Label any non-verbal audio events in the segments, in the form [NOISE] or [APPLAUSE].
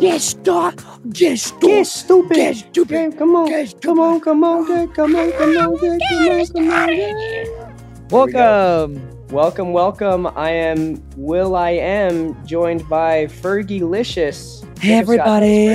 Get stuck. Get stupid. Get stupid. Get stupid. Yeah, come on. Get Come on, come on, get, come on, come on, get, come on, come on, get. Welcome. Welcome, welcome. I am Will I Am, joined by Fergie Licious. Hey, everybody.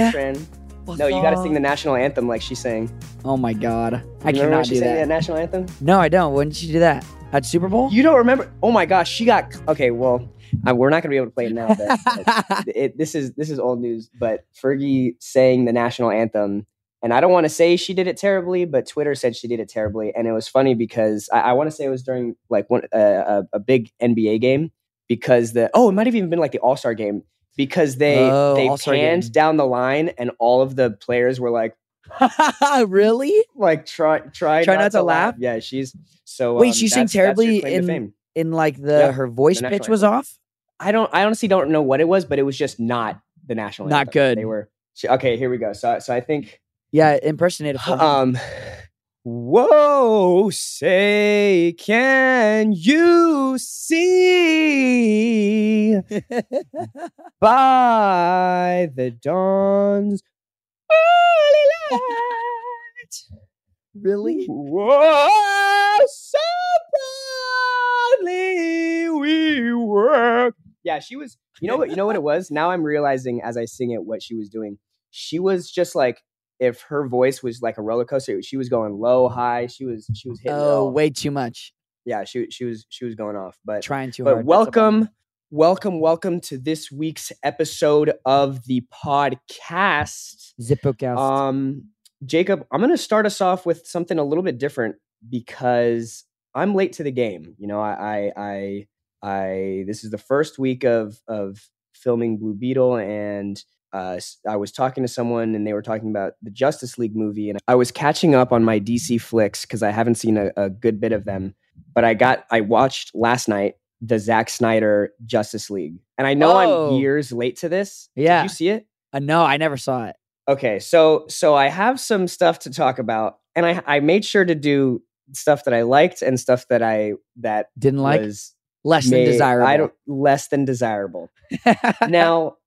No, you gotta sing the national anthem like she sang. Oh my god, I You remember when cannot she do sang that. that national anthem? No, I don't. When did she do that? At Super Bowl? You don't remember? Oh my gosh, she got okay. Well, uh, we're not gonna be able to play it now. But, [LAUGHS] it, this is this is old news. But Fergie sang the national anthem, and I don't want to say she did it terribly, but Twitter said she did it terribly, and it was funny because I, I want to say it was during like one uh, a, a big NBA game because the oh it might have even been like the All Star game because they Oh, they All-Star panned game. down the line and all of the players were like [LAUGHS] really? like try try Try not to laugh? Yeah, she's so. Wait, um, she sang that's- that's your terribly in- In like the Yeah, her voice pitch was off. I don't. I honestly don't know what it was, but it was just not the national. Not anthem. good. They were okay. Here we go. So, so I think. Yeah, impersonated. Um. Whoa, say, can you see [LAUGHS] by the dawn's early light? really? Whoa, so proudly we work. Yeah, she was. You know what? You know what it was. Now I'm realizing as I sing it what she was doing. She was just like if her voice was like a roller coaster. She was going low, high. She was. She was hitting. Oh, all. way too much. Yeah, she she was she was going off. But Trying too but hard. Welcome, welcome, welcome to this week's episode of the podcast. Zippocast. Um, Jacob, I'm going to start us off with something a little bit different because I'm late to the game. You know, I, I, I, I this is the first week of of filming Blue Beetle, and uh, I was talking to someone, and they were talking about the Justice League movie, and I was catching up on my DC flicks because I haven't seen a, a good bit of them. But I got, I watched last night the Zack Snyder Justice League, and I know Oh. I'm years late to this. Yeah. Did you see it? Uh, no, I never saw it. Okay, so so I have some stuff to talk about, and I I made sure to do stuff that I liked and stuff that I that Didn't like was less than desirable. I don't less than desirable. [LAUGHS] now,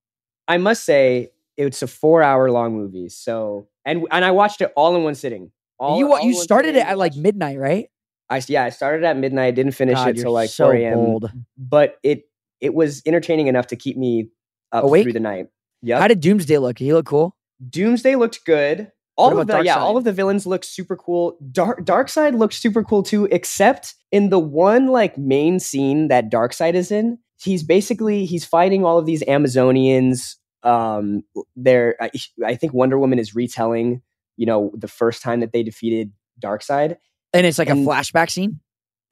I must say it's a four hour long movie. So and and I watched it all in one sitting. All, you all you started it at like midnight, right? I yeah I started at midnight. Didn't finish God, it till like so four a.m. But it it was entertaining enough to keep me up Awake? through the night. Yeah. How did Doomsday look? He look cool. Doomsday looked good. All of the yeah, all of the villains look super cool. Dark Darkseid looks super cool too, except in the one like main scene that Darkseid is in. He's basically he's fighting all of these Amazonians. Um, they're I, I think Wonder Woman is retelling, you know, the first time that they defeated Darkseid. And it's like And- a flashback scene.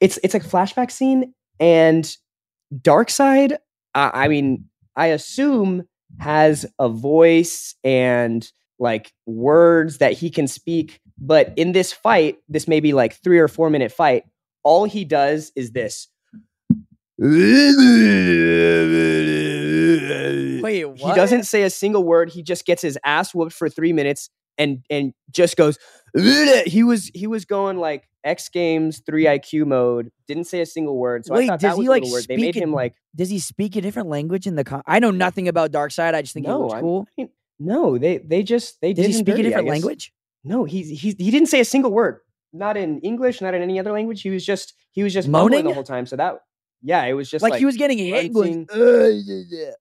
It's it's like a flashback scene, and Darkseid. Uh, I mean, I assume has a voice and like words that he can speak. But in this fight, this may be like three or four minute fight. All he does is this. Wait, what? He doesn't say a single word. He just gets his ass whooped for three minutes and and just goes. He was he was going like X Games three IQ mode. Didn't say a single word. So Wait, I thought does that he, was like, little weird. They made in- him like Does he speak a different language in the? Con- I know nothing about Darkseid. I just think he no. looks cool. I mean, no, they they just they Does did he speak a dirty, I different language? No, he he's he didn't say a single word. Not in English, not in any other language. He was just he was just moaning the whole time. So that yeah, it was just Like, like, he was getting hit. Going,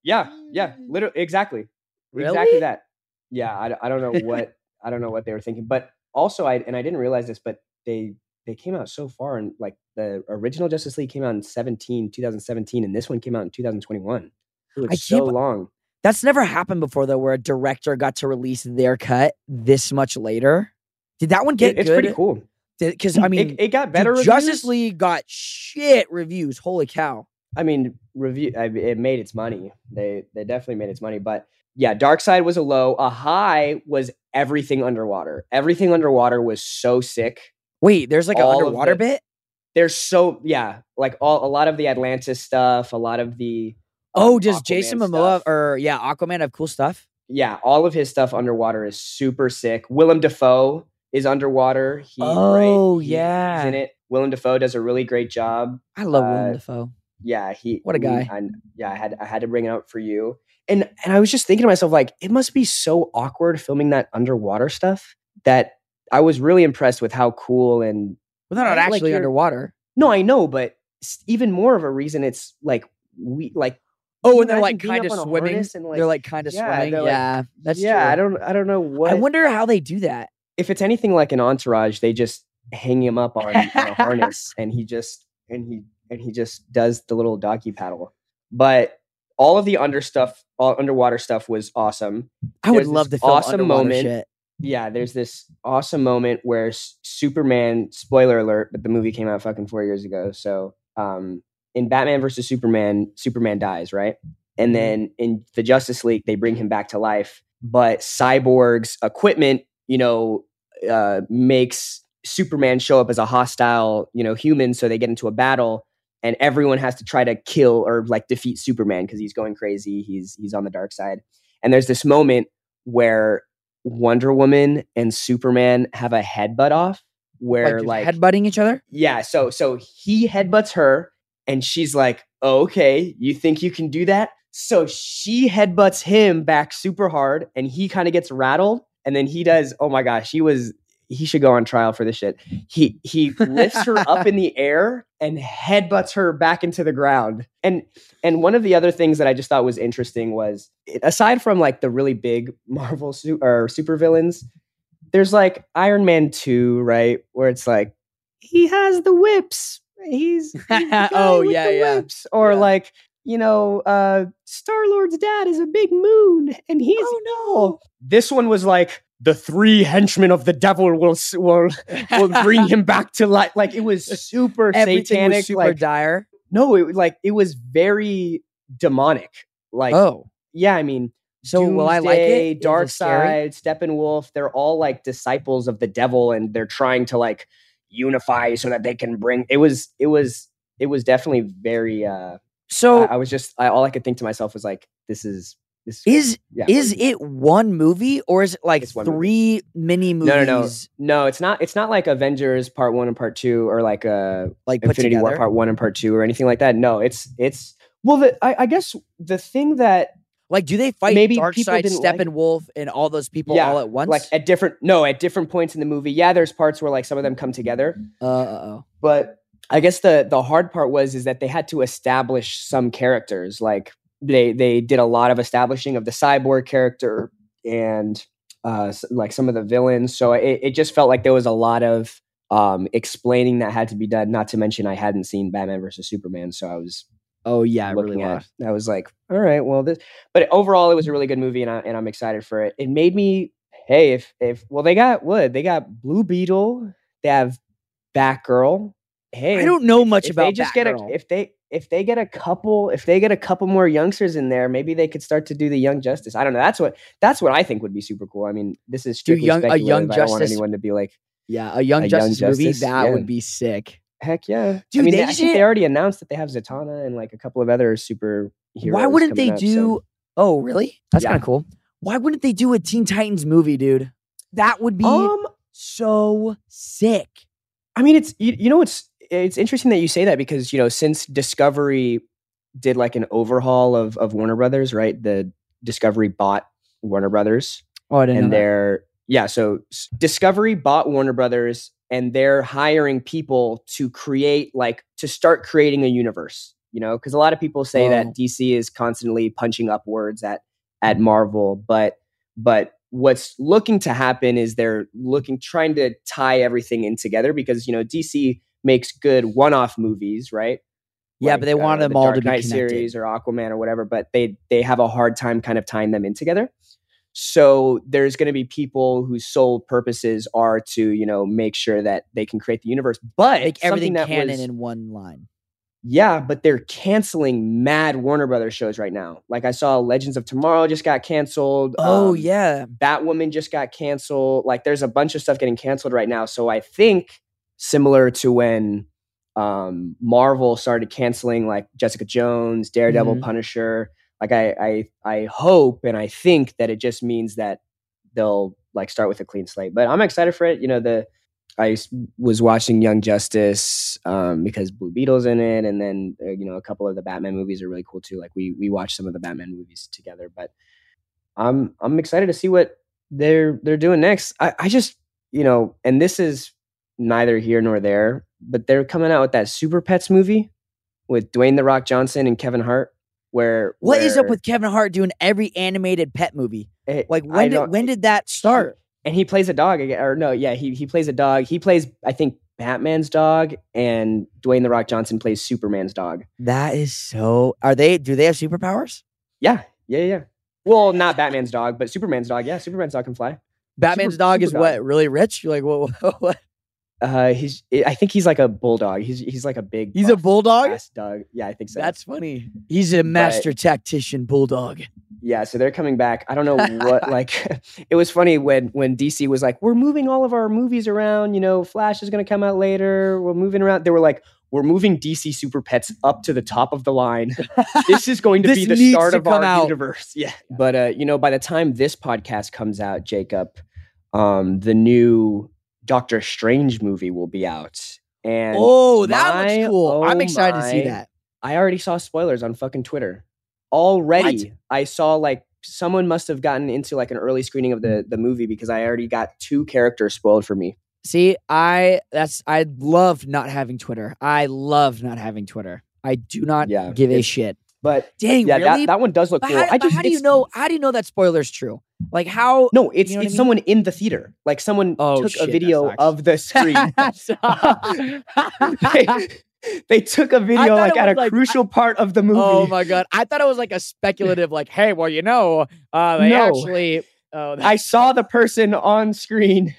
yeah, yeah, literally exactly. Really? Exactly that. Yeah, I don't know what [LAUGHS] I don't know what they were thinking, but also I and I didn't realize this, but they they came out so far and like the original Justice League came out in 17, 2017, and this one came out in 2021. It was so long. That's never happened before though, where a director got to release their cut this much later. Did that one get It- it's good? pretty cool. Because I mean, it, it got better. Justice. League got shit reviews. Holy cow! I mean, review. I, it made its money. They they definitely made its money. But yeah, Darkseid was a low. A high was everything underwater. Everything underwater was so sick. Wait, there's like an All of underwater the- bit. There's so yeah, like all a lot of the Atlantis stuff, a lot of the Oh, does Aquaman Jason Momoa stuff. or yeah, Aquaman have cool stuff? yeah, all of his stuff underwater is super sick. Willem Dafoe is underwater. He, Oh, right, he- yeah. he's in it. Willem Dafoe does a really great job. I love Uh, Willem Dafoe. Yeah, he. What a we- guy. I, yeah, I had I had to bring it up for you, and and I was just thinking to myself like, it must be so awkward filming that underwater stuff that I was really impressed with how cool and Well, they're not Right, like actually underwater. no, I know, but even more of a reason it's like we like. Oh, and they're like kind of swimming. and, they're like kind of yeah, swimming. like- yeah, that's yeah, true. I don't I don't know what. I wonder how they do that. if it's anything like an entourage, they just hang him up on, on [LAUGHS] a harness and he just and he and he just does the little doggy paddle. But all of the under stuff, all underwater stuff was awesome. I would There's love to this film awesome moment. shit. Yeah, there's this awesome moment where Superman, spoiler alert, but the movie came out fucking four years ago. So, um, in Batman versus Superman, Superman dies, right? And then in the Justice League, they bring him back to life. But Cyborg's equipment, you know, uh, makes Superman show up as a hostile, you know, human. So they get into a battle, and everyone has to try to kill or like defeat Superman because he's going crazy. He's he's on the dark side. And there's this moment where Wonder Woman and Superman have a headbutt off, where Like, like, headbutting each other. yeah, so so he headbutts her, and she's like, oh, "Okay, you think you can do that?" So she headbutts him back super hard, and he kind of gets rattled, and then he does. Oh my gosh, he was he should go on trial for this shit. He he lifts her up in the air and headbutts her back into the ground. And and one of the other things that I just thought was interesting was aside from like the really big Marvel su- or supervillains, there's like Iron Man 2, right? Where it's like he has the whips. He's, [LAUGHS] he's Oh, yeah, the yeah. whips. Or Yeah. like, you know, uh Star Lord's dad is a big moon and he's Oh, no. This one was like the three henchmen of the devil will will will bring [LAUGHS] him back to life. Like it was super Everything satanic. was super like dire. no, it like it was very demonic. Like oh, yeah, I mean, so will I like Doomsday, it? Dark it? Side, Steppenwolf, they're all like disciples of the devil and they're trying to like unify so that they can bring it was it was it was definitely very uh So I, I was just I, all I could think to myself was like this is this is yeah. is it one movie or is it like one movie. three mini movies? No, no, no. no, it's not it's not like Avengers part 1 and part 2 or like uh Like Infinity War part 1 and part 2 or anything like that. No, it's it's well the I, I guess the thing that Like, do they fight Maybe Darkseid, didn't like- Steppenwolf, and all those people Yeah, all at once? like at different no at different points in the movie yeah there's parts where like some of them come together uh, uh-oh. but i guess the the hard part was is that they had to establish some characters like they they did a lot of establishing of the cyborg character and uh like some of the villains so it, it just felt like there was a lot of um explaining that had to be done not to mention i hadn't seen batman versus superman so i was Oh yeah, I really was. I was like, all right, well this but overall it was a really good movie and I and I'm excited for it. It made me hey, if if well they got what? They got Blue Beetle, they have Batgirl. Hey, I don't know much if about they just get a Batgirl. if they if they get a couple if they get a couple more youngsters in there, maybe they could start to do the Young Justice. I don't know. That's what that's what I think would be super cool. I mean, this is strictly Young- a. Young I don't want anyone to be like, yeah, a Young A Young Justice movie that yeah. would be sick. Heck yeah. Dude, I mean, they they, they already announced that they have Zatanna and like a couple of other super Why wouldn't they do? Oh, really? That's Yeah. kind of cool. Why wouldn't they do a Teen Titans movie, dude? That would be Um, so sick. I mean, it's you, you know it's it's interesting that you say that because you know since Discovery did like an overhaul of of Warner Brothers, right? The Discovery bought Warner Brothers, Oh, I didn't and they're yeah. So Discovery bought Warner Brothers, and they're hiring people to create like to start creating a universe. You know, because a lot of people say Oh. that DC is constantly punching up words at at mm-hmm. Marvel, but but what's looking to happen is they're looking trying to tie everything in together because you know DC makes good one-off movies, right? Yeah, but they uh, want them the all Dark to be Knight connected. series or Aquaman or whatever, but they they have a hard time kind of tying them in together. So there's going to be people whose sole purposes are to you know make sure that they can create the universe, but Make everything that canon was- in one line. yeah, but they're canceling mad Warner Brothers shows right now. Like I saw Legends of Tomorrow just got canceled. Oh um, yeah, Batwoman just got canceled. Like there's a bunch of stuff getting canceled right now. So I think similar to when um, Marvel started canceling like Jessica Jones, Daredevil, Mhm. Punisher. Like I, I I hope and I think that it just means that they'll like start with a clean slate. But I'm excited for it. You know the I was watching Young Justice um, because Blue Beetle's in it, and then uh, you know a couple of the Batman movies are really cool too. Like we we watched some of the Batman movies together, but I'm I'm excited to see what they're they're doing next. I, I just you know, and this is neither here nor there, but they're coming out with that Super Pets movie with Dwayne the Rock Johnson and Kevin Hart. Where What is up with Kevin Hart doing every animated pet movie? it- Like I when did when eh, did that start? and he plays a dog again, or no, yeah, he he plays a dog. He plays, I think, Batman's dog, and Dwayne the Rock Johnson plays Superman's dog. That is so. Are they? Do they have superpowers? Yeah, yeah, yeah. Well, not Batman's dog, but Superman's dog. Yeah, Superman's dog can fly. Batman's Super- dog is what? Really rich? You're like [LAUGHS] what? what? Uh, he's, I think he's like a bulldog. He's he's like a big. He's a bulldog. ass dog. Yeah, I think so. That's funny. He's a master tactician bulldog. yeah. So they're coming back. I don't know [LAUGHS] what. like, [LAUGHS] it was funny when when DC was like, "We're moving all of our movies around." You know, Flash is going to come out later. We're moving around. They were like. We're moving DC Super Pets up to the top of the line. [LAUGHS] this is going to be the start of come our out. universe. Yeah. But uh, you know, by the time this podcast comes out, Jacob, um, the new Doctor Strange movie will be out. And Oh, that my- looks cool. I'm oh excited to see that. I already saw spoilers on fucking Twitter. Already. I saw like someone must have gotten into like an early screening of the the movie because I already got two characters spoiled for me. See, I that's I love not having Twitter. I love not having Twitter. I do not Yeah, give a shit. But Dang, yeah, really? that, that one does look but cool. how, I just how do you know? How do you know that spoiler's true? Like how? No, it's You know I it's mean? someone in the theater. Like someone Oh, took shit, a video of the screen. [LAUGHS] [LAUGHS] they, they took a video like at a like- crucial part of the movie. oh my god! I thought it was like a speculative, like, hey, well, you know, uh, they No. actually. Oh, I saw the person on screen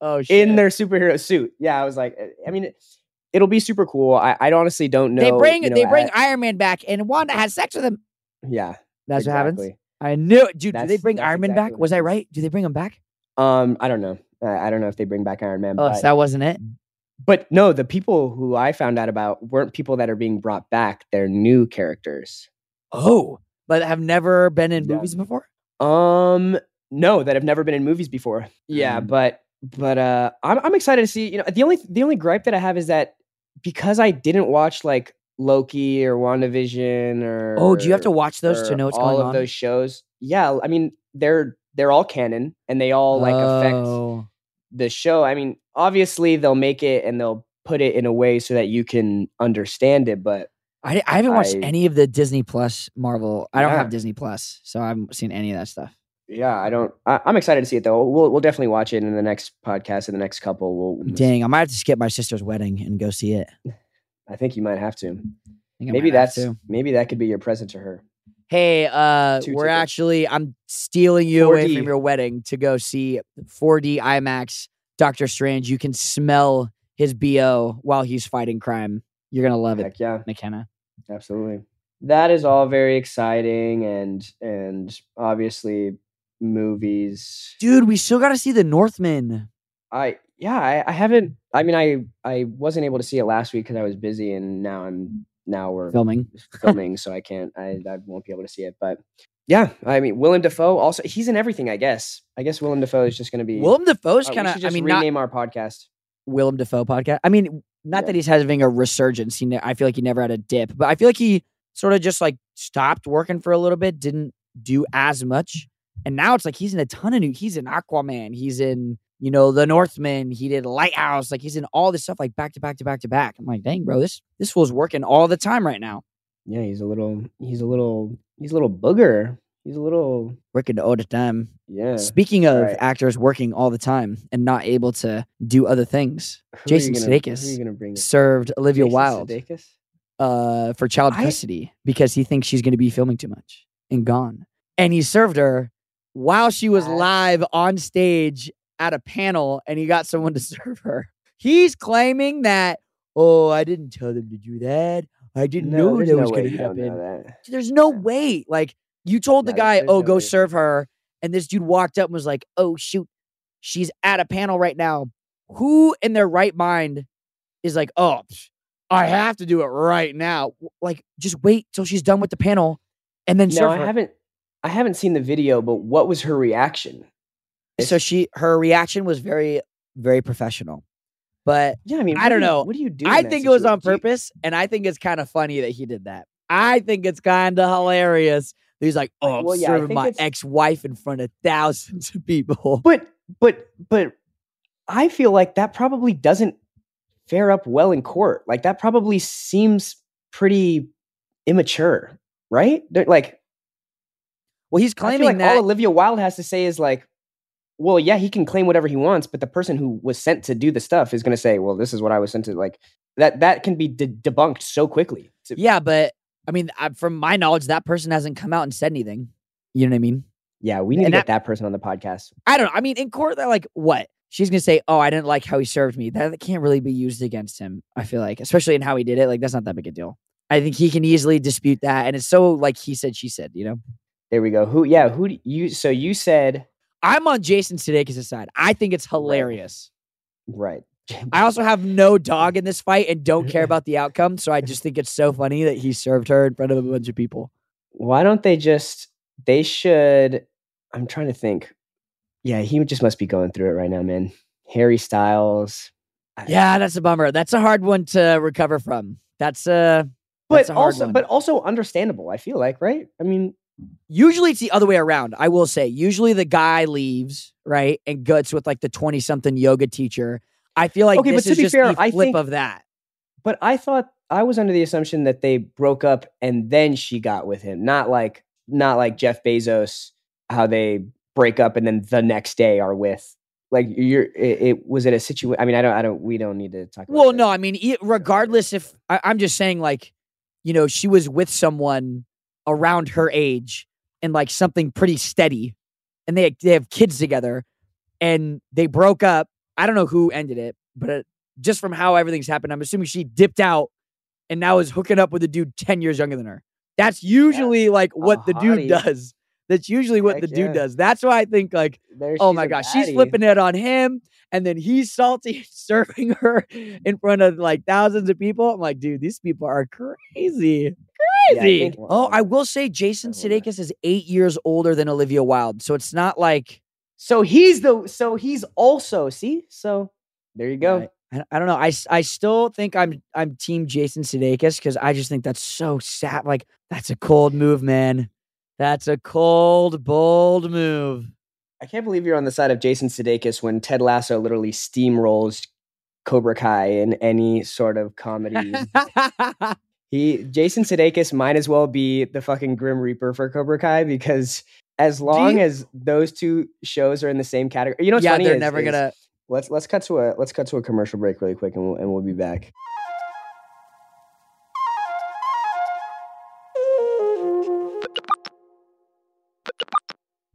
oh shit. in their superhero suit. Yeah, I was like, I mean, it, it'll be super cool. I, I honestly don't know. they bring you know, they bring Iron Man back, and Wanda has sex with him. yeah, That's what happens. I knew, it. dude. Do they bring Iron Man exactly back? Was I right? Do they bring him back? Um, I don't know. I, I don't know if they bring back Iron Man, Oh, but so that wasn't it. but no, the people who I found out about weren't people that are being brought back. They're new characters. Oh, but have never been in Yeah. movies before. Um, no, that have never been in movies before. Yeah, Mm. but but uh, I'm I'm excited to see. You know, the only the only gripe that I have is that because I didn't watch like Loki or WandaVision or Oh, do you have to watch those to know what's all going of on? those shows? Yeah, I mean they're they're all canon and they all like affect Oh. the show. I mean, obviously they'll make it and they'll put it in a way so that you can understand it, but I, I haven't watched I- any of the Disney Plus Marvel. I don't Yeah. have Disney Plus, so I haven't seen any of that stuff. Yeah, I don't. I, I'm excited to see it though. We'll we'll definitely watch it in the next podcast in the next couple. We'll Dang, I might have to skip my sister's wedding and go see it. [LAUGHS] I think you might have to. Maybe that's to. maybe that could be your present to her. Hey, uh, Two we're tickets. actually I'm stealing you away 4D. from your wedding to go see 4D IMAX Doctor Strange. You can smell his bo while he's fighting crime. You're gonna love it, yeah, McKenna. absolutely. That is all very exciting and and obviously movies. Dude, we still got to see the Northman. I yeah, I, I haven't. I mean, I I wasn't able to see it last week because I was busy, and now I'm now we're filming. filming, [LAUGHS] so I can't. I I won't be able to see it. But yeah, I mean, Willem Dafoe also he's in everything. I guess. I guess Willem Dafoe is just going to be. Willem Dafoe's uh, kind of. I mean, not rename our podcast. Willem Dafoe podcast. I mean, not Yeah. that he's having a resurgence. He, ne- I feel like he never had a dip, but I feel like he sort of just like stopped working for a little bit, didn't do as much, and now it's like he's in a ton of new. He's in Aquaman. He's in you know the Northman. He did Lighthouse. Like he's in all this stuff like back to back to back to back. I'm like, dang, bro, this this fool's working all the time right now. Yeah, he's a little. He's a little. He's a little booger. He's a little. Working all the time. Yeah. Speaking of right. actors working all the time and not able to do other things, Who Jason gonna- Sudeikis you gonna up? served Olivia Jason Wilde. Sudeikis? uh, for child I- custody because he thinks she's going to be filming too much and gone. And he served her while she was live on stage at a panel and he got someone to [LAUGHS] serve her. He's claiming that, oh, I didn't tell them to do that. I didn't know that no was going to you don't know happen. There's no Yeah. way. Like, you told the guy, oh, no go way. serve her. And this dude walked up and was like, oh, shoot, she's at a panel right now. Who in their right mind is like, oh, I have to do it right now? Like, just wait till she's done with the panel and then No, serve I haven't. I haven't seen the video, but what was her reaction? So she, her reaction was very, very professional. But Yeah, I mean, I don't do you- know. What do you do? I think it was on situa- do you- purpose, and I think it's kind of funny that he did that. I think it's kind of hilarious. He's like, "Oh, I'm Well, yeah, serving my ex-wife in front of thousands of people." But but but I feel like that probably doesn't fare up well in court. Like that probably seems pretty immature, right? They're, like Well, he's I feel claiming like that all Olivia Wilde has to say is like, well, yeah, he can claim whatever he wants, but the person who was sent to do the stuff is going to say, well, this is what I was sent to. Like that that can be de- debunked so quickly. Yeah, but I mean, I, from my knowledge, that person hasn't come out and said anything. You know what I mean? yeah, we need And to get that person on the podcast. I don't know. I mean, in court, they're like, what? She's gonna say, "Oh, I didn't like how he served me." That can't really be used against him. I feel like, especially in how he did it. Like, that's not that big a deal. I think he can easily dispute that, and it's so like he said, she said. You know, There we go. Who? Yeah, who? Do you? So you said I'm on Jason Sudeikis' side. I think it's hilarious. right. I also have no dog in this fight and don't care about the outcome. So I just think it's so funny that he served her in front of a bunch of people. why don't they just they should i'm trying to think yeah he just must be going through it right now man harry styles Yeah, that's a bummer. That's a hard one to recover from. That's uh but that's a hard also one. but also understandable i feel like right i mean usually it's the other way around. I will say. Usually the guy leaves, right? And gets with like the 20 something yoga teacher. I feel like Okay, this but to is be just fair, the I flip think- of that. but i thought i was under the assumption that they broke up and then she got with him not like not like jeff bezos how they break up and then the next day are with like you're it, it was it a situation i mean i don't i don't we don't need to talk about Well, that. no, I mean, regardless if I, I'm just saying, like, you know, she was with someone around her age and like something pretty steady, and they they have kids together, and they broke up. I don't know who ended it, but it, just from how everything's happened, I'm assuming she dipped out and now is hooking up with a dude ten years younger than her. That's usually like what the dude does. That's usually what Heck the dude yeah. does. That's why I think like oh my a gosh, she's flipping it on him, and then he's salty [LAUGHS] serving her in front of like thousands of people. I'm like, dude, these people are crazy, Yeah, I think- oh, I will say, Jason oh, I. Sudeikis is eight years older than Olivia Wilde, so it's not like So he's the so he's also see so there you go. I, I don't know. I, I still think I'm I'm Team Jason Sudeikis because I just think that's so sad. Like that's a cold move, man. That's a cold, bold move. I can't believe you're on the side of Jason Sudeikis when Ted Lasso literally steamrolls Cobra Kai in any sort of comedy. [LAUGHS] he Jason Sudeikis might as well be the fucking Grim Reaper for Cobra Kai because as long you- as those two shows are in the same category, you know what's yeah, funny they're is- never is- gonna. let's let's cut to a let's cut to a commercial break really quick and we'll, and we'll be back.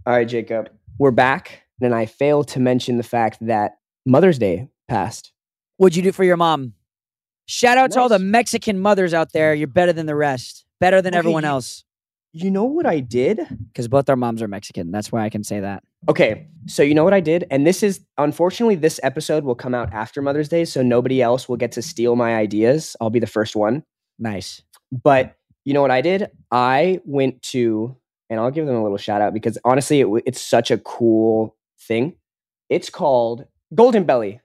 All right, Jacob, we're back, and I failed to mention the fact that Mother's Day passed. What'd you do for your mom? Shout out to all the Mexican mothers out there. You're better than the rest. Better than Okay, everyone you- else. You know what I did? Because both our moms are Mexican. That's why I can say that. Okay, so you know what I did? And this is unfortunately this episode will come out after Mother's Day, so nobody else will get to steal my ideas. I'll be the first one. Nice. But you know what I did? I went to, and I'll give them a little shout out because honestly, it, it's such a cool thing. It's called Golden Belly.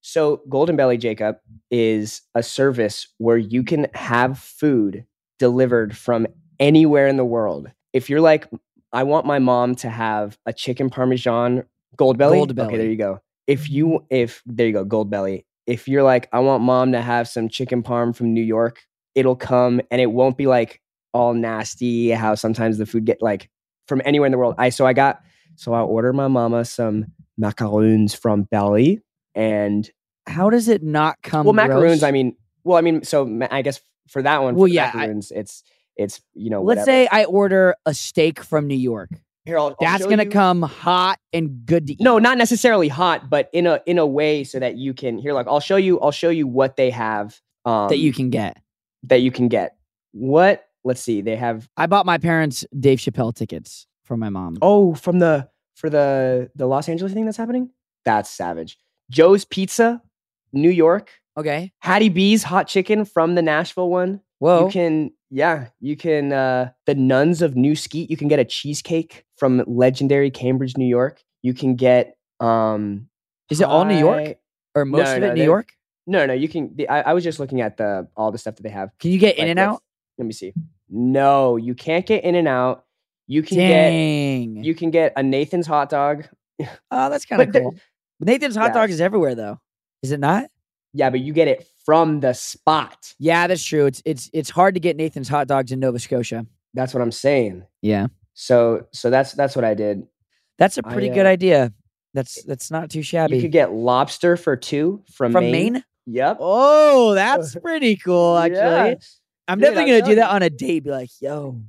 So, Golden Belly, Jacob, is a service where you can have food delivered from anywhere in the world. If you're like, I want my mom to have a chicken parmesan Goldbelly. Gold Okay, belly. there you go. If you, mm-hmm. if there you go, Goldbelly. If you're like, I want mom to have some chicken parm from New York, it'll come and it won't be like all nasty. How sometimes the food get like from anywhere in the world. I so I got so I ordered my mama some macaroons from Belly and How does it not come? well macaroons. gross? I mean, well, I mean, so I guess for that one, Well, for yeah, I- it's it's you know. let's whatever. say I order a steak from New York. Here, I'll, I'll That's gonna you- come hot and good to eat. No, not necessarily hot, but in a in a way so that you can here. Like I'll show you. I'll show you what they have um, that you can get. that you can get. What? Let's see. They have I bought my parents Dave Chappelle tickets for my mom. Oh, from the for the the Los Angeles thing that's happening? That's savage. Joe's Pizza, New York. Okay. Hattie B's hot chicken from the Nashville one. Whoa. You can yeah, you can uh the Nuns of New Skete, you can get a cheesecake from legendary Cambridge, New York. You can get um Is it all New York? or most no, of no, it New York? No, no, you can. the- I, I was just looking at the all the stuff that they have. Can you get in and out? Let me see. No, you can't get in and out. You can get Dang. you can get a Nathan's hot dog. [LAUGHS] oh, that's kind of cool. Nathan's hot Yeah. dog is everywhere though. Is it not? Yeah, but you get it from the spot. Yeah, that's true. It's it's it's hard to get Nathan's hot dogs in Nova Scotia. That's what I'm saying. Yeah. So so that's that's what I did. That's a pretty uh, good idea. That's that's not too shabby. You could get lobster for two from, From Maine? Yep. Oh, that's [LAUGHS] pretty cool, actually. Yeah. I'm Dude, definitely gonna do that on a date. Be like, yo,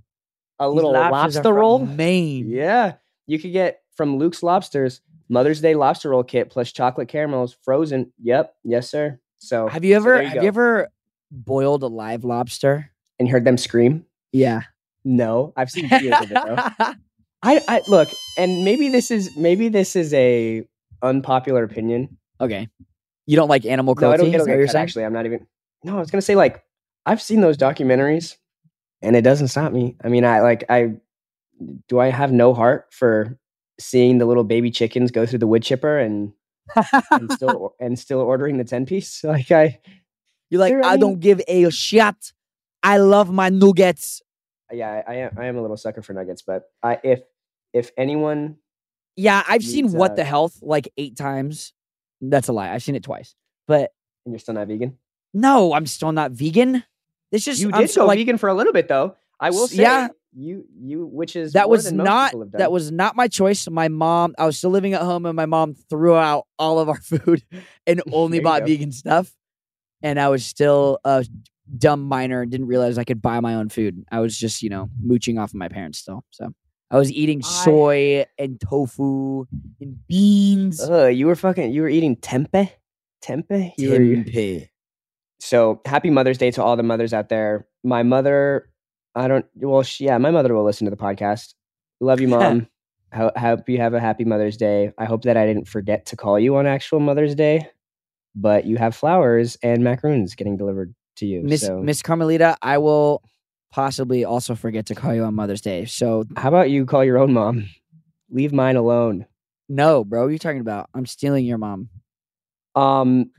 A little lobster roll. Maine. Yeah. You could get from Luke's Lobsters Mother's Day lobster roll kit plus chocolate caramels frozen. Yep. Yes, sir. So Have you so ever have go. you ever boiled a live lobster? and heard them scream? Yeah. No. I've seen [LAUGHS] videos of it though. I, I look, and maybe this is maybe this is a unpopular opinion. okay. You don't like animal cruelty? is that what get saying? actually. I'm not even. No, I was gonna say like I've seen those documentaries, and it doesn't stop me. I mean, I like I do. I have no heart for seeing the little baby chickens go through the wood chipper and and [LAUGHS] still and still ordering the ten piece. [LAUGHS] Like I, You're like, I don't give a shit. I love my nuggets. yeah, I, I am. I am a little sucker for nuggets, but I if if anyone Yeah, I've seen Needs, What uh, the Health like eight times. That's a lie. I've seen it twice. But and you're still not vegan, no, I'm still not vegan. It's just you I'm did so, go like vegan for a little bit though. I will say, yeah. You you which is that was not that was not my choice. My mom, I was still living at home, and my mom threw out all of our [LAUGHS] food and [LAUGHS] only bought vegan stuff. And I was still a dumb minor and didn't realize I could buy my own food. I was just you know mooching off of my parents still. So I was eating I- soy and tofu and beans. Ugh, you were fucking. You were eating tempeh, tempeh. You were, Tempeh. so happy Mother's Day to all the mothers out there. My mother, I don't. Well, she, yeah, my mother will listen to the podcast. Love you, [LAUGHS] mom. Ho- hope you have a happy Mother's Day. I hope that I didn't forget to call you on actual Mother's Day, but you have flowers and macaroons getting delivered to you. Miss so, Miss Carmelita, I will possibly also forget to call you on Mother's Day. So how about you call your own mom? Leave mine alone. no, bro, what are you talking about? I'm stealing your mom. Um,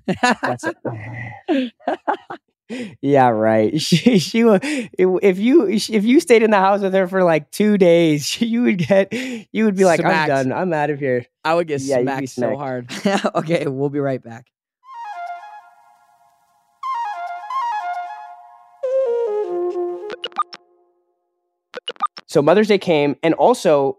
That's it. [LAUGHS] [LAUGHS] yeah, right. [LAUGHS] She she will if you if you stayed in the house with her for like two days, [LAUGHS] you would get you would be like, Smacked. I'm done. I'm out of here. I would get Yeah, you'd smacked so hard. [LAUGHS] okay, we'll be right back. So Mother's Day came, and also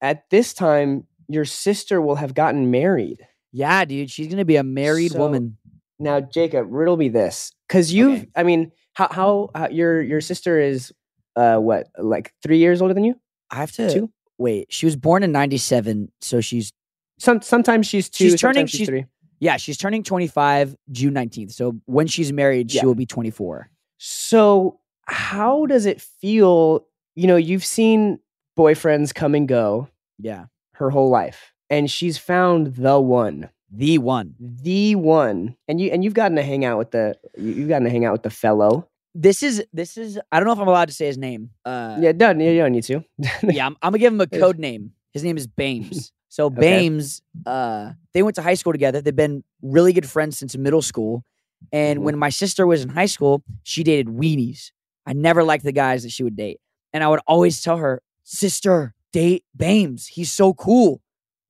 at this time, your sister will have gotten married. Yeah, dude, she's gonna be a married So- woman. Now, Jacob, riddle me this, because you've. Okay. I mean, how how uh, your your sister is, uh, what like three years older than you? I have to Two? wait. She was born in '97, so she's Some sometimes she's two. She's turning- she's she's- three. yeah, she's turning 25 June 19th. So when she's married, Yeah. she will be 24. So, how does it feel? You know, you've seen boyfriends come and go Yeah, her whole life, and she's found the one, the one. the one, and you and you've gotten to hang out with the you- you've gotten to hang out with the fellow. This is this is. I don't know if I'm allowed to say his name. Uh, yeah, done. You don't need to. [LAUGHS] yeah, I'm, I'm gonna give him a code name. His name is Bames. [LAUGHS] So Okay. Bames, uh, they went to high school together. They've been really good friends since middle school. And Mhm. when my sister was in high school, she dated weenies. I never liked the guys that she would date, and I would always tell her, "Sister, date Bames. He's so cool.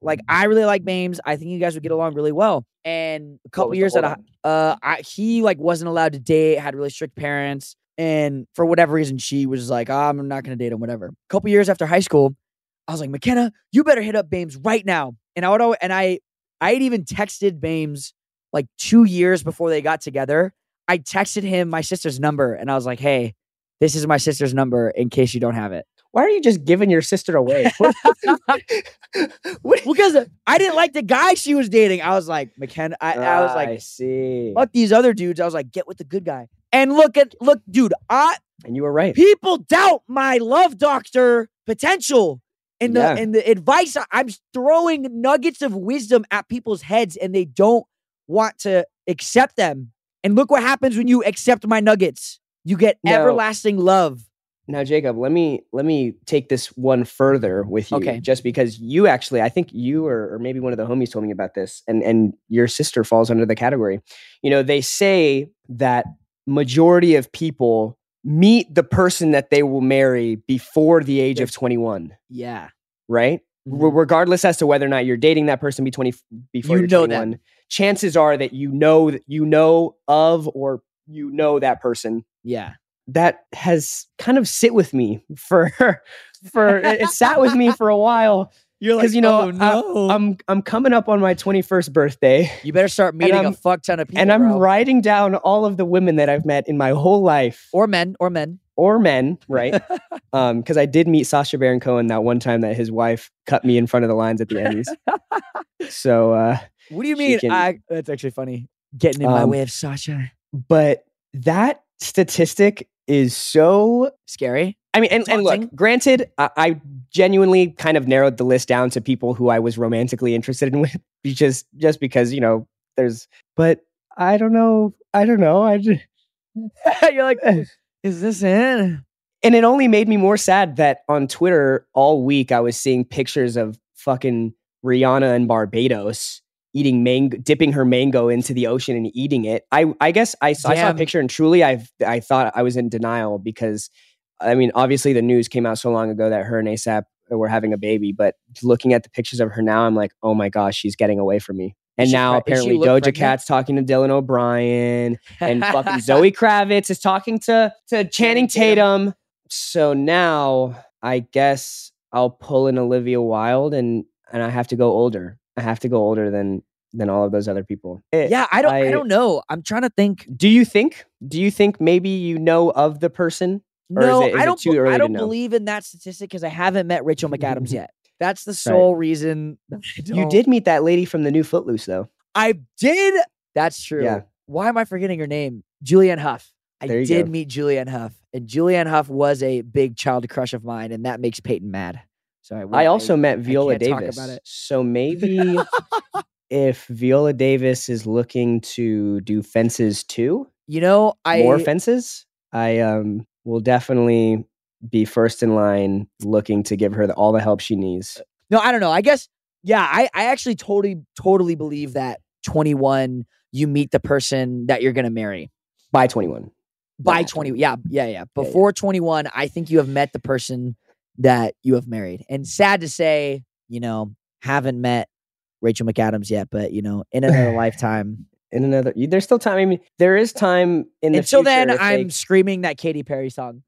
Like I really like Bames. I think you guys would get along really well." And a couple years at a, uh, I, he like wasn't allowed to date. Had really strict parents. And for whatever reason, she was like, "Ah, I'm not going to date him, whatever. A couple years after high school, I was like, McKenna, you better hit up Bames right now. And I would always, and I, I had even texted Bames like two years before they got together. I texted him my sister's number and I was like, hey, this is my sister's number in case you don't have it. Why are you just giving your sister away? [LAUGHS] Because [LAUGHS] uh, I didn't like the guy she was dating. I was like, McKenna, I, I was ah, I like, see. fuck these other dudes. I was like, get with the good guy. And look at, look, dude, I, And you were right. people doubt my love doctor potential and the Yeah. and the advice I- I'm throwing nuggets of wisdom at people's heads and they don't want to accept them. And look what happens when you accept my nuggets. You get No. everlasting love. Now, Jacob, let me let me take this one further with you. Okay. Just because you actually, I think you or, or maybe one of the homies told me about this, and and your sister falls under the category. You know, they say that majority of people meet the person that they will marry before the age of 21, Yeah. right? Mhm. R- regardless as to whether or not you're dating that person be 20 before You you're know them. 21 chances are that you know that you know of or you know that person Yeah. That has kind of sit with me for [LAUGHS] for it, it sat with me for a while [LAUGHS] You're because you know "Oh, no. I, am I'm coming up on my 21st birthday you better start meeting a I'm- fuck ton of people. and I'm bro. writing down all of the women that I've met in my whole life Or men, or men. or men, right? [LAUGHS] um, because I did meet Sacha Baron Cohen that one time that his wife cut me in front of the lines at the Emmys. so, uh, What do you mean? can- I, that's actually funny. Getting in my Um, way of Sacha. but that statistic is so. Scary. I mean, and, and look, granted, I, I genuinely kind of narrowed the list down to people who I was romantically interested in [LAUGHS] with, just just because you know there's. But I don't know. I don't know. I just, [LAUGHS] You're like, [LAUGHS] is this it? and it only made me more sad that on Twitter all week I was seeing pictures of fucking Rihanna and Barbados eating mango, dipping her mango into the ocean and eating it. I I guess I, saw- I saw a picture and truly I I thought I was in denial because I mean obviously the news came out so long ago that her and ASAP were having a baby, but looking at the pictures of her now, I'm like, oh my gosh, she's getting away from me. And she now pre- is she apparently Doja pregnant? Cat's talking to Dylan O'Brien and fucking [LAUGHS] Zoe Kravitz is talking to to Channing Tatum. So now I guess I'll pull in Olivia Wilde and and I have to go older. I have to go older than than all of those other people. Eh, Yeah, I don't. I, I- don't know. I'm trying to think. Do you think? Do you think maybe you know of the person? Or is No, it- is I don't. too be- early I don't believe in that statistic because I haven't met Rachel McAdams [LAUGHS] yet. That's the sole reason. [LAUGHS] You did meet that lady from the new Footloose though. I did. That's true. Yeah. Why am I forgetting her name? Julianne Hough. I did go. meet Julianne Hough, and Julianne Hough was a big child crush of mine, and that makes Peyton mad. So I, I also met Viola Davis. about it. So maybe [LAUGHS] if Viola Davis is looking to do fences too, you know, I more fences, I um will definitely be first in line looking to give her the, all the help she needs. No, I don't know. I guess, yeah, I, I actually totally, totally believe that 21, you meet the person that you're going to marry By 21. by Yeah. 20. Yeah, yeah, yeah. yeah. Before 21, I think you have met the person that you have married. And sad to say, you know, haven't met Rachel McAdams yet, but, you know, in another [SIGHS] lifetime. In another, there's still time. I mean, there is time in the Until then, they- I'm screaming that Katy Perry song.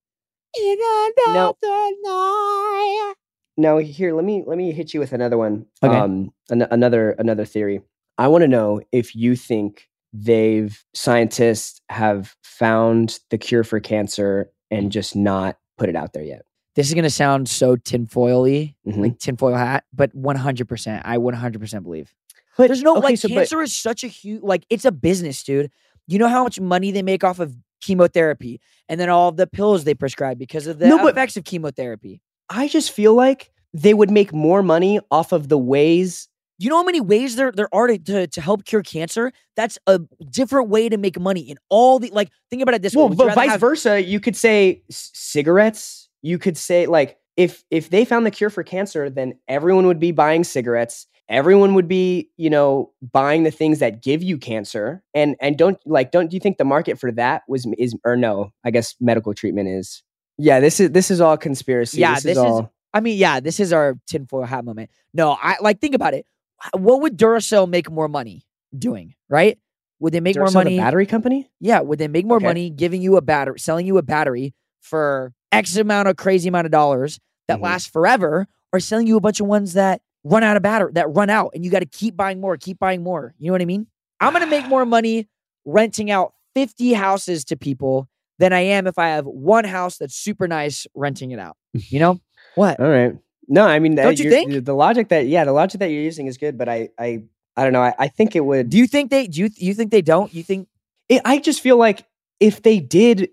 In No. another night. No, here, let me let me hit you with another one. Okay. Um, an- another another theory. I want to know if you think they've scientists have found the cure for cancer and just not put it out there yet. This is going to sound so tinfoily, Mhm. like tinfoil hat, but 100%. I 100% believe. But There's no okay, like so, but- cancer is such a huge like it's a business, dude. You know how much money they make off of chemotherapy and then all of the pills they prescribe because of the No, but- effects of chemotherapy. I just feel like they would make more money off of the ways. You know how many ways there there are to, to, to help cure cancer? That's a different way to make money in all the like think about it this way. Well, Would but vice have- versa, you could say c- cigarettes. You could say like if if they found the cure for cancer, then everyone would be buying cigarettes. Everyone would be, you know, buying the things that give you cancer. And and don't like don't do you think the market for that was is or no? I guess medical treatment is. Yeah, this is this is all conspiracy. Yeah, this, this is is- all. I mean, yeah, this is our tinfoil hat moment. No, I like think about it. What would Duracell make more money doing? Right? Would they make more Duracell, the money? battery company. Yeah, would they make more Okay. money giving you a battery, selling you a battery for X amount of crazy amount of dollars that Mhm. lasts forever, or selling you a bunch of ones that run out of battery, that run out, and you got to keep buying more, keep buying more. You know what I mean? I'm gonna make more [SIGHS] money renting out 50 houses to people than I am if I have one house that's super nice renting it out. You know [LAUGHS] what? All right. No, I mean, uh, Don't you think? the logic that yeah, the logic that you're using is good, but I I I don't know. I, I think it would. Do you think they? Do you you think they don't? You think? It, I just feel like if they did,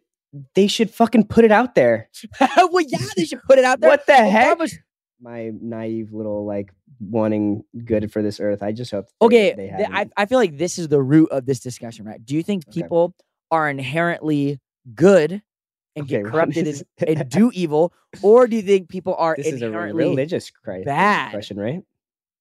they should fucking put it out there. [LAUGHS] well, yeah, they should put it out there. What the heck? My naive little like wanting good for this earth. I just hope. Okay, they th- I. I feel like this is the root of this discussion, right? Do you think Okay. people are inherently good and get [LAUGHS] corrupted this and, is- [LAUGHS] and do evil, or do you think people are This is a inherently religious cri- bad? question, right?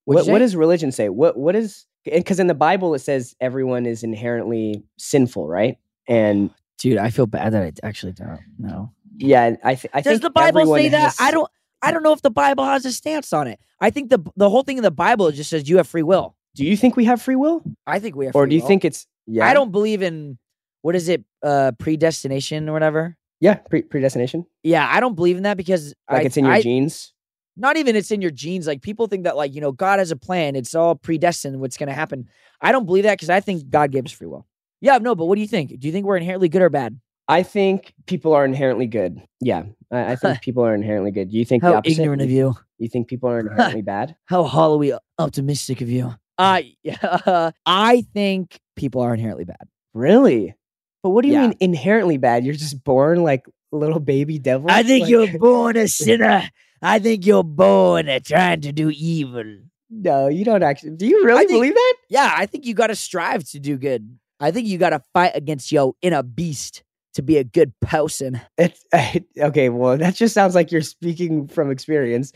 What'd What what does religion say? What what is because in the Bible it says everyone is inherently sinful, right? And Dude, I feel bad that I actually don't know. yeah, I th- I Does think the Bible say that? has- I don't. I don't know if the Bible has a stance on it. I think the the whole thing in the Bible just says you have free will. Do you think we have free will, I think we have. or free do you will. think it's yeah? I don't believe in what is it, uh, predestination or whatever. Yeah, pre- predestination. Yeah, I don't believe in that because Like I, it's in your I- genes. Not even it's in your genes. Like people think that like you know God has a plan. It's all predestined. What's going to happen? I don't believe that because I think God gave us free will. Yeah, no, but what do you think? Do you think we're inherently good or bad? I think people are inherently good. Yeah, I, I think people are inherently good. Do you think the How opposite? ignorant of you. You think people are inherently bad? How hollowly optimistic of you. Uh, [LAUGHS] yeah, I think people are inherently bad. Really? But what do you Yeah. mean inherently bad? You're just born like little baby devil. I think Like- you're born a [LAUGHS] sinner. I think you're born trying to do evil. No, you don't actually. Do you really think- believe that? Yeah, I think you got to strive to do good. I think you got to fight against your inner beast to be a good person. It's [LAUGHS] okay. Well, that just sounds like you're speaking from experience.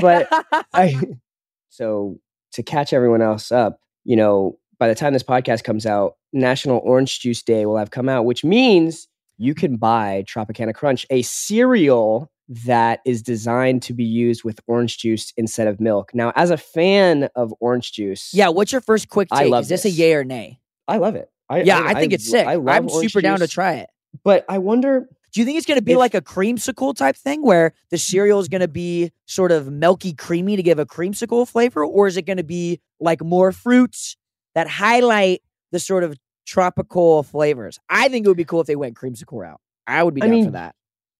But [LAUGHS] I so to catch everyone else up, you know, by the time this podcast comes out, National Orange Juice Day will have come out, which means you can buy Tropicana Crunch, a cereal that is designed to be used with orange juice instead of milk. Now, as a fan of orange juice, yeah, what's your first quick I take? love Is this, a yay or nay? I love it. I, Yeah, I, think it's sick. I love I'm orange super down to try it. But I wonder Do you think it's going to be If- like a creamsicle type thing where the cereal is going to be sort of milky creamy to give a creamsicle flavor? Or is it going to be like more fruits that highlight the sort of tropical flavors? I think it would be cool if they went creamsicle route. I would be I down for that.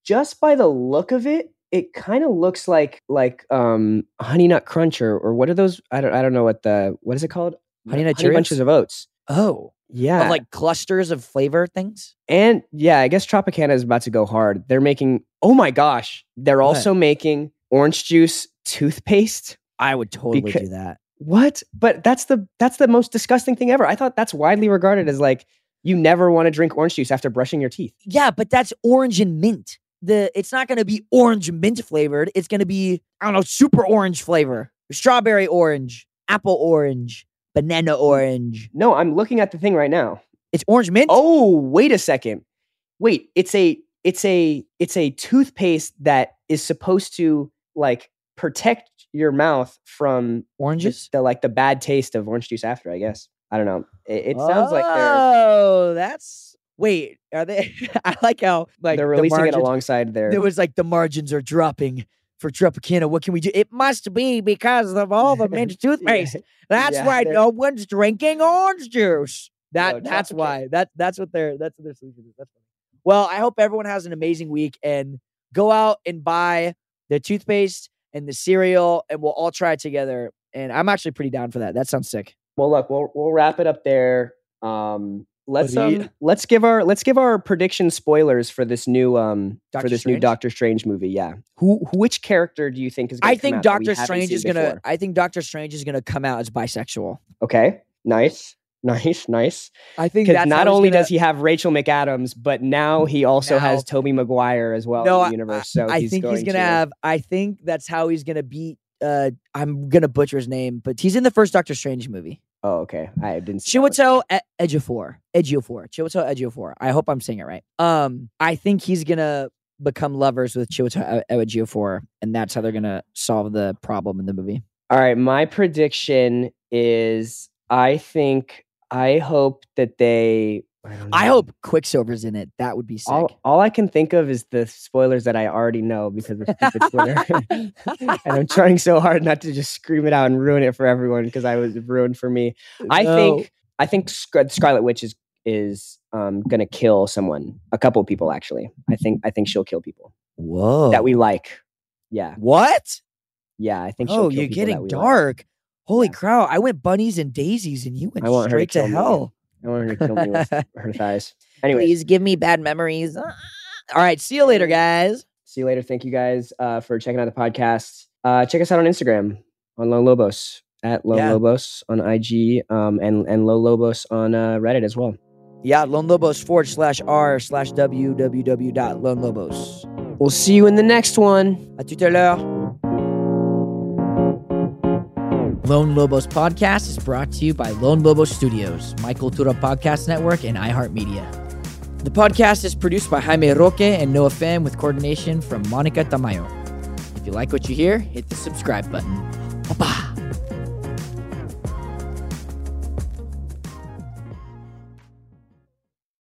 just by the look of it, it kind of looks like like um honey nut crunch or, or what are those? I don't I don't know what the what is it called? Honey Nut honey Cheerios? bunches of oats. Oh, Yeah, of like clusters of flavor things? and yeah, I guess Tropicana is about to go hard. They're making oh my gosh, they're What? also making orange juice toothpaste. I would totally Becau- do that. What? But that's the that's the most disgusting thing ever. I thought that's widely regarded as like you never want to drink orange juice after brushing your teeth. Yeah, but that's orange and mint. The it's not going to be orange mint flavored. It's going to be I don't know, super orange flavor, strawberry orange, apple orange, banana orange. No, I'm looking at the thing right now. It's orange mint. Oh, wait a second. Wait, it's a it's a it's a toothpaste that is supposed to like protect your mouth from the, oranges. the like the bad taste of orange juice after, I guess. I don't know. It, it sounds like Oh, that's wait. Are they? [LAUGHS] I like how like they're the releasing it alongside their There was like the margins are dropping for Tropicana. What can we do? It must be because of all the [LAUGHS] mint toothpaste. That's Yeah, why no one's drinking orange juice. That No, that's why. That that's what their that's what their solution is. That's funny. Well, I hope everyone has an amazing week and go out and buy the toothpaste and the cereal, and we'll all try it together. And I'm actually pretty down for that. That sounds sick. Well, look, we'll we'll wrap it up there. Um let's um, let's give our let's give our prediction spoilers for this new um Doctor for this new Doctor Strange movie. Yeah. Who, which character do you think is I think Doctor Strange is gonna. before? I think Doctor Strange is gonna come out as bisexual. Okay. Nice. Nice, nice. I think Because that's not only gonna- does he have Rachel McAdams, but now he also Now- has Tobey Maguire as well No, in I- the universe. So I he's think going he's gonna to, have. I think that's how he's gonna beat. Uh, I'm gonna butcher his name, but he's in the first Doctor Strange movie. Oh, okay. I didn't. see that one. Chiwetel Ejiofor. Ejiofor. Chiwetel Ejiofor. I hope I'm saying it right. Um, I think he's gonna become lovers with Chiwetel Ejiofor, and that's how they're gonna solve the problem in the movie. All right. My prediction is I think I hope that they. I, I hope Quicksilver's in it. That would be sick. All, all I can think of is the spoilers that I already know because of stupid Twitter. [LAUGHS] and I'm trying so hard not to just scream it out and ruin it for everyone because I was ruined for me. I think I think Scar- Scarlet Witch is is um gonna kill someone, a couple of people actually. I think I think she'll kill people Whoa. that we like. Yeah, what? yeah. I think. she'll Oh, you're getting we like. dark. Holy Yeah. crow! I went bunnies and daisies, and you went I want her to straight to, me. hell. I want her to kill me with [LAUGHS] her thighs. Anyway, Please give me bad memories. All right, see you later, guys. see you later. Thank you guys uh, for checking out the podcast. Uh, check us out on Instagram on Lone Lobos at Lone Yeah. Lobos on IG um, and and Low Lobos on uh, Reddit as well. Yeah, Lone Lobos forward slash R slash www.lonelobos. We'll see you in the next one. À tout à l'heure. Lone Lobos Podcast is brought to you by Lone Lobos Studios, My Cultura Podcast Network, and iHeartMedia. The podcast is produced by Jaime Roque and Noah Pham with coordination from Monica Tamayo. If you like what you hear, hit the subscribe button. Bye-bye.